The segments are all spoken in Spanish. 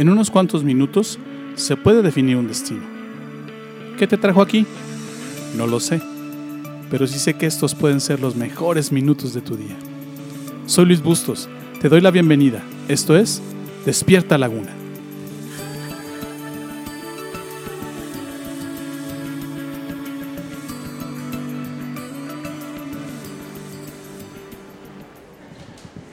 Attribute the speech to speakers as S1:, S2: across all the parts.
S1: En unos cuantos minutos se puede definir un destino. ¿Qué te trajo aquí? No lo sé, pero sí sé que estos pueden ser los mejores minutos de tu día. Soy Luis Bustos, te doy la bienvenida. Esto es Despierta Laguna.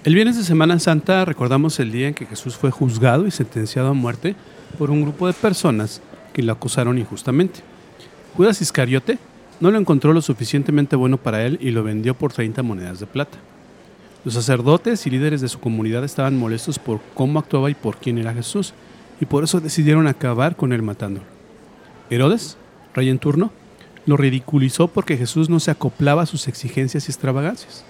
S1: El viernes de Semana Santa recordamos el día en que Jesús fue juzgado y sentenciado a muerte por un grupo de personas que lo acusaron injustamente. Judas Iscariote no lo encontró lo suficientemente bueno para él y lo vendió por 30 monedas de plata. Los sacerdotes y líderes de su comunidad estaban molestos por cómo actuaba y por quién era Jesús, y por eso decidieron acabar con él matándolo. Herodes, rey en turno, lo ridiculizó porque Jesús no se acoplaba a sus exigencias y extravagancias.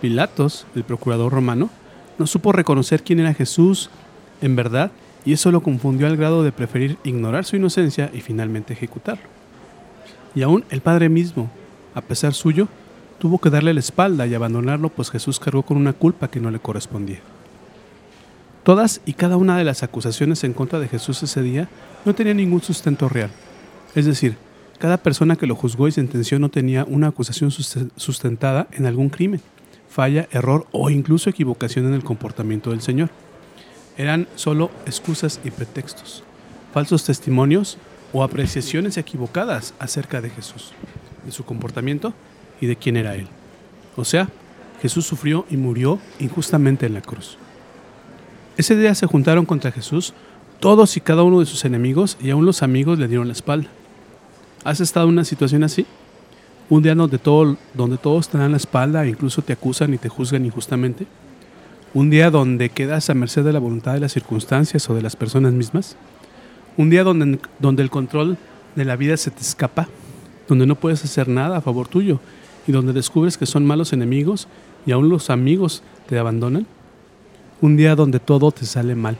S1: Pilatos, el procurador romano, no supo reconocer quién era Jesús en verdad y eso lo confundió al grado de preferir ignorar su inocencia y finalmente ejecutarlo. Y aún el Padre mismo, a pesar suyo, tuvo que darle la espalda y abandonarlo, pues Jesús cargó con una culpa que no le correspondía. Todas y cada una de las acusaciones en contra de Jesús ese día no tenía ningún sustento real. Es decir, cada persona que lo juzgó y sentenció no tenía una acusación sustentada en algún crimen, falla, error o incluso equivocación en el comportamiento del Señor eran solo excusas y pretextos, falsos testimonios o apreciaciones equivocadas acerca de Jesús, de su comportamiento y de quién era Él. O sea, Jesús sufrió y murió injustamente en la cruz. Ese día se juntaron contra Jesús todos y cada uno de sus enemigos y aún los amigos le dieron la espalda. ¿Has estado en una situación así? Un día donde, todo, donde todos te dan la espalda incluso te acusan y te juzgan injustamente. Un día donde quedas a merced de la voluntad de las circunstancias o de las personas mismas. Un día donde, donde el control de la vida se te escapa, donde no puedes hacer nada a favor tuyo y donde descubres que son malos enemigos y aún los amigos te abandonan. Un día donde todo te sale mal.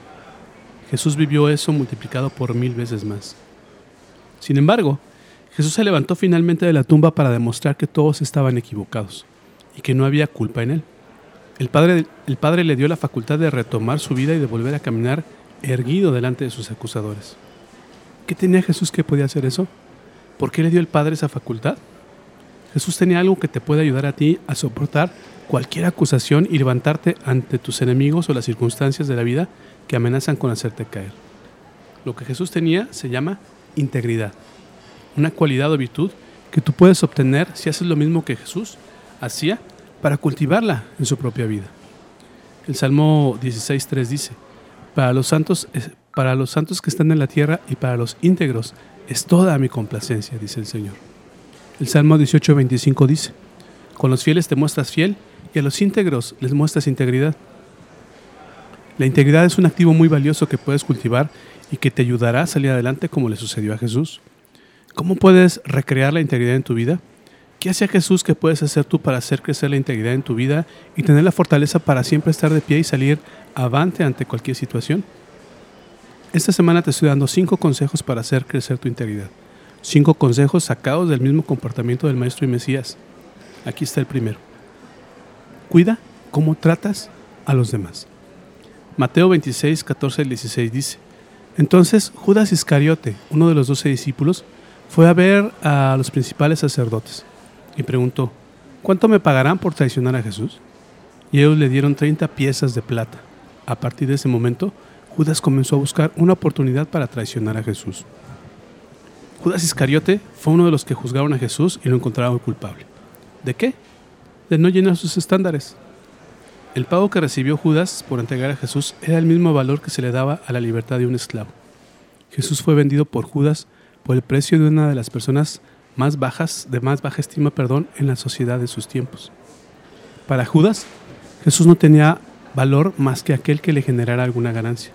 S1: Jesús vivió eso multiplicado por mil veces más. Sin embargo, Jesús se levantó finalmente de la tumba para demostrar que todos estaban equivocados y que no había culpa en él. El padre, el padre le dio la facultad de retomar su vida y de volver a caminar erguido delante de sus acusadores. ¿Qué tenía Jesús que podía hacer eso? ¿Por qué le dio el Padre esa facultad? Jesús tenía algo que te puede ayudar a ti a soportar cualquier acusación y levantarte ante tus enemigos o las circunstancias de la vida que amenazan con hacerte caer. Lo que Jesús tenía se llama integridad, una cualidad o virtud que tú puedes obtener si haces lo mismo que Jesús hacía para cultivarla en su propia vida. El Salmo 16.3 dice, para los, santos, para los santos que están en la tierra y para los íntegros es toda mi complacencia, dice el Señor. El Salmo 18.25 dice, con los fieles te muestras fiel y a los íntegros les muestras integridad. La integridad es un activo muy valioso que puedes cultivar y que te ayudará a salir adelante como le sucedió a Jesús. ¿Cómo puedes recrear la integridad en tu vida? ¿Qué hacía Jesús que puedes hacer tú para hacer crecer la integridad en tu vida y tener la fortaleza para siempre estar de pie y salir avante ante cualquier situación? Esta semana te estoy dando cinco consejos para hacer crecer tu integridad. Cinco consejos sacados del mismo comportamiento del Maestro y Mesías. Aquí está el primero. Cuida cómo tratas a los demás. Mateo 26, 14 y 16 dice, Entonces Judas Iscariote, uno de los doce discípulos, fue a ver a los principales sacerdotes y preguntó, ¿cuánto me pagarán por traicionar a Jesús? Y ellos le dieron 30 piezas de plata. A partir de ese momento, Judas comenzó a buscar una oportunidad para traicionar a Jesús. Judas Iscariote fue uno de los que juzgaron a Jesús y lo encontraron culpable. ¿De qué? De no llenar sus estándares. El pago que recibió Judas por entregar a Jesús era el mismo valor que se le daba a la libertad de un esclavo. Jesús fue vendido por Judas por el precio de una de las personas más bajas, de más baja estima, perdón, en la sociedad de sus tiempos. Para Judas, Jesús no tenía valor más que aquel que le generara alguna ganancia.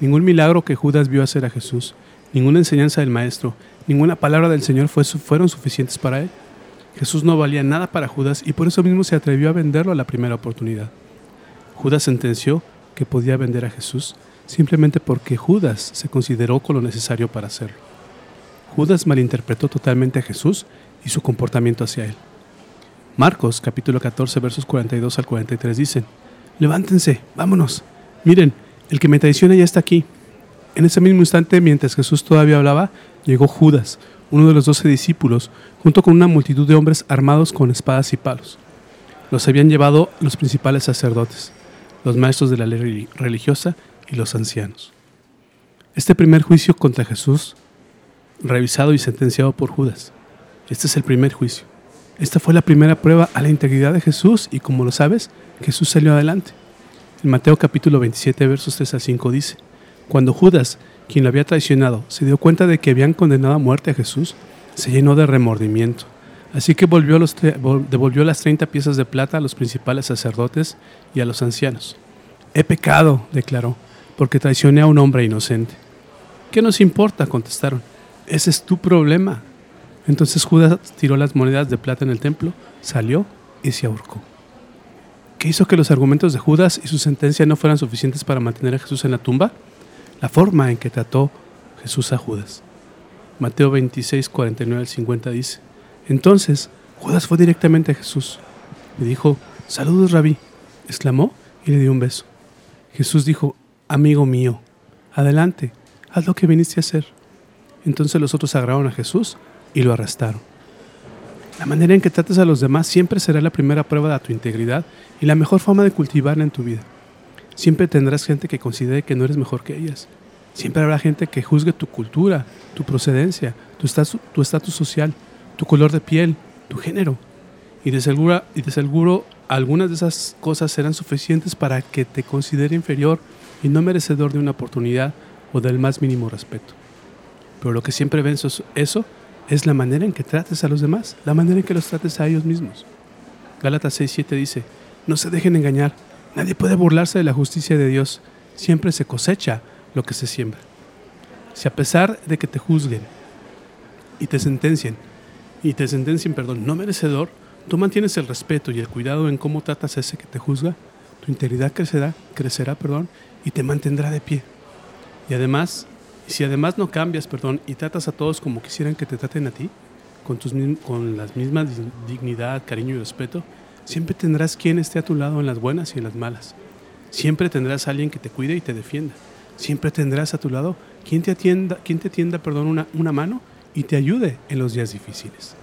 S1: Ningún milagro que Judas vio hacer a Jesús, ninguna enseñanza del Maestro, ninguna palabra del Señor fueron suficientes para él. Jesús no valía nada para Judas y por eso mismo se atrevió a venderlo a la primera oportunidad. Judas sentenció que podía vender a Jesús simplemente porque Judas se consideró con lo necesario para hacerlo. Judas malinterpretó totalmente a Jesús y su comportamiento hacia él. Marcos capítulo 14 versos 42 al 43 dicen, levántense, vámonos. Miren, el que me traiciona ya está aquí. En ese mismo instante, mientras Jesús todavía hablaba, llegó Judas, uno de los doce discípulos, junto con una multitud de hombres armados con espadas y palos. Los habían llevado los principales sacerdotes, los maestros de la ley religiosa y los ancianos. Este primer juicio contra Jesús, revisado y sentenciado por Judas. Este es el primer juicio. Esta fue la primera prueba a la integridad de Jesús y como lo sabes, Jesús salió adelante. En Mateo capítulo 27 versos 3 a 5 dice, cuando Judas, quien lo había traicionado, se dio cuenta de que habían condenado a muerte a Jesús, se llenó de remordimiento. Así que devolvió las 30 piezas de plata a los principales sacerdotes y a los ancianos. He pecado, declaró, porque traicioné a un hombre inocente. ¿Qué nos importa? contestaron. Ese es tu problema. Entonces Judas tiró las monedas de plata en el templo, salió y se ahorcó. ¿Qué hizo que los argumentos de Judas y su sentencia no fueran suficientes para mantener a Jesús en la tumba? La forma en que trató Jesús a Judas. Mateo 26, 49 al 50 dice, entonces Judas fue directamente a Jesús. Le dijo, saludos rabí, exclamó y le dio un beso. Jesús dijo, amigo mío, adelante, haz lo que viniste a hacer. Entonces los otros agarraron a Jesús y lo arrestaron. La manera en que trates a los demás siempre será la primera prueba de tu integridad y la mejor forma de cultivarla en tu vida. Siempre tendrás gente que considere que no eres mejor que ellas. Siempre habrá gente que juzgue tu cultura, tu procedencia, tu estatus social, tu color de piel, tu género. Y de, seguro, y de seguro algunas de esas cosas serán suficientes para que te considere inferior y no merecedor de una oportunidad o del más mínimo respeto. Pero lo que siempre ven eso es la manera en que trates a los demás, la manera en que los trates a ellos mismos. Gálatas 6:7 dice, no se dejen engañar, nadie puede burlarse de la justicia de Dios, siempre se cosecha lo que se siembra. Si a pesar de que te juzguen y te sentencien, y te sentencien, perdón, no merecedor, tú mantienes el respeto y el cuidado en cómo tratas a ese que te juzga, tu integridad crecerá, crecerá, perdón, y te mantendrá de pie. Y además, si además no cambias, perdón, y tratas a todos como quisieran que te traten a ti, con, tus, con las mismas dignidad, cariño y respeto, siempre tendrás quien esté a tu lado en las buenas y en las malas. Siempre tendrás alguien que te cuide y te defienda. Siempre tendrás a tu lado quien te atienda, quien te atienda perdón, una, una mano y te ayude en los días difíciles.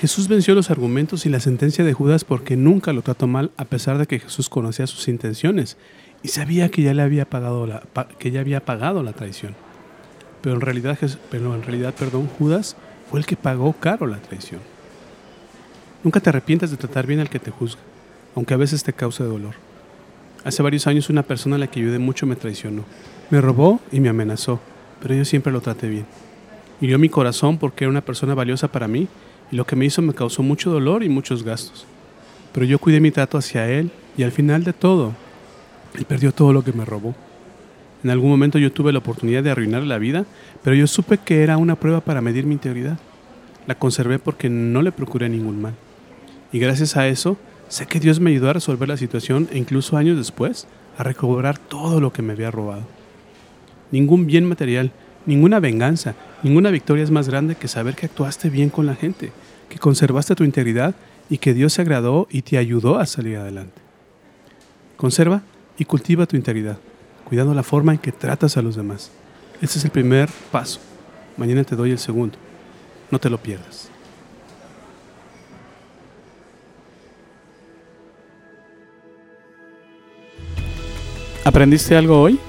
S1: Jesús venció los argumentos y la sentencia de Judas porque nunca lo trató mal a pesar de que Jesús conocía sus intenciones y sabía que ya le había pagado la, que ya había pagado la traición. Pero en realidad, pero en realidad, perdón, Judas fue el que pagó caro la traición. Nunca te arrepientas de tratar bien al que te juzga, aunque a veces te cause dolor. Hace varios años una persona a la que ayudé mucho me traicionó. Me robó y me amenazó, pero yo siempre lo traté bien. Hirió mi corazón porque era una persona valiosa para mí y lo que me hizo me causó mucho dolor y muchos gastos. Pero yo cuidé mi trato hacia él y al final de todo él perdió todo lo que me robó. En algún momento yo tuve la oportunidad de arruinar la vida, pero yo supe que era una prueba para medir mi integridad. La conservé porque no le procuré ningún mal. Y gracias a eso, sé que Dios me ayudó a resolver la situación e incluso años después a recobrar todo lo que me había robado. Ningún bien material, ninguna venganza, ninguna victoria es más grande que saber que actuaste bien con la gente, que conservaste tu integridad y que Dios se agradó y te ayudó a salir adelante. Conserva y cultiva tu integridad, cuidando la forma en que tratas a los demás. Ese es el primer paso. Mañana te doy el segundo. No te lo pierdas. ¿Aprendiste algo hoy?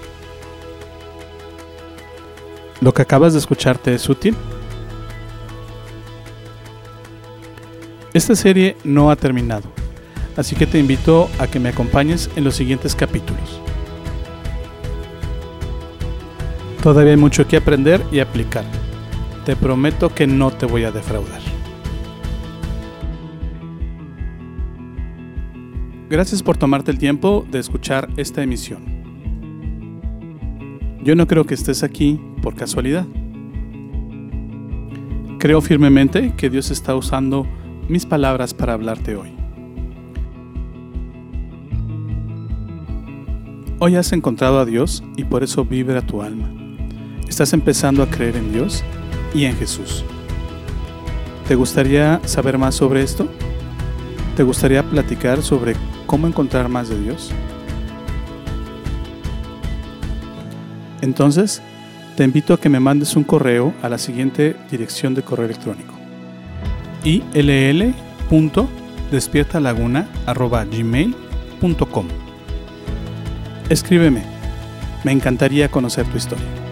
S1: ¿Lo que acabas de escucharte es útil? Esta serie no ha terminado así que te invito a que me acompañes en los siguientes capítulos. Todavía hay mucho que aprender y aplicar. Te prometo que no te voy a defraudar. Gracias por tomarte el tiempo de escuchar esta emisión. Yo no creo que estés aquí por casualidad. Creo firmemente que Dios está usando mis palabras para hablarte hoy. Hoy has encontrado a Dios y por eso vibra tu alma. Estás empezando a creer en Dios y en Jesús. ¿Te gustaría saber más sobre esto? ¿Te gustaría platicar sobre cómo encontrar más de Dios?
S2: Entonces, te invito a que me mandes un correo a la siguiente dirección de correo electrónico. ill.despiertalaguna.gmail.com Escríbeme. Me encantaría conocer tu historia.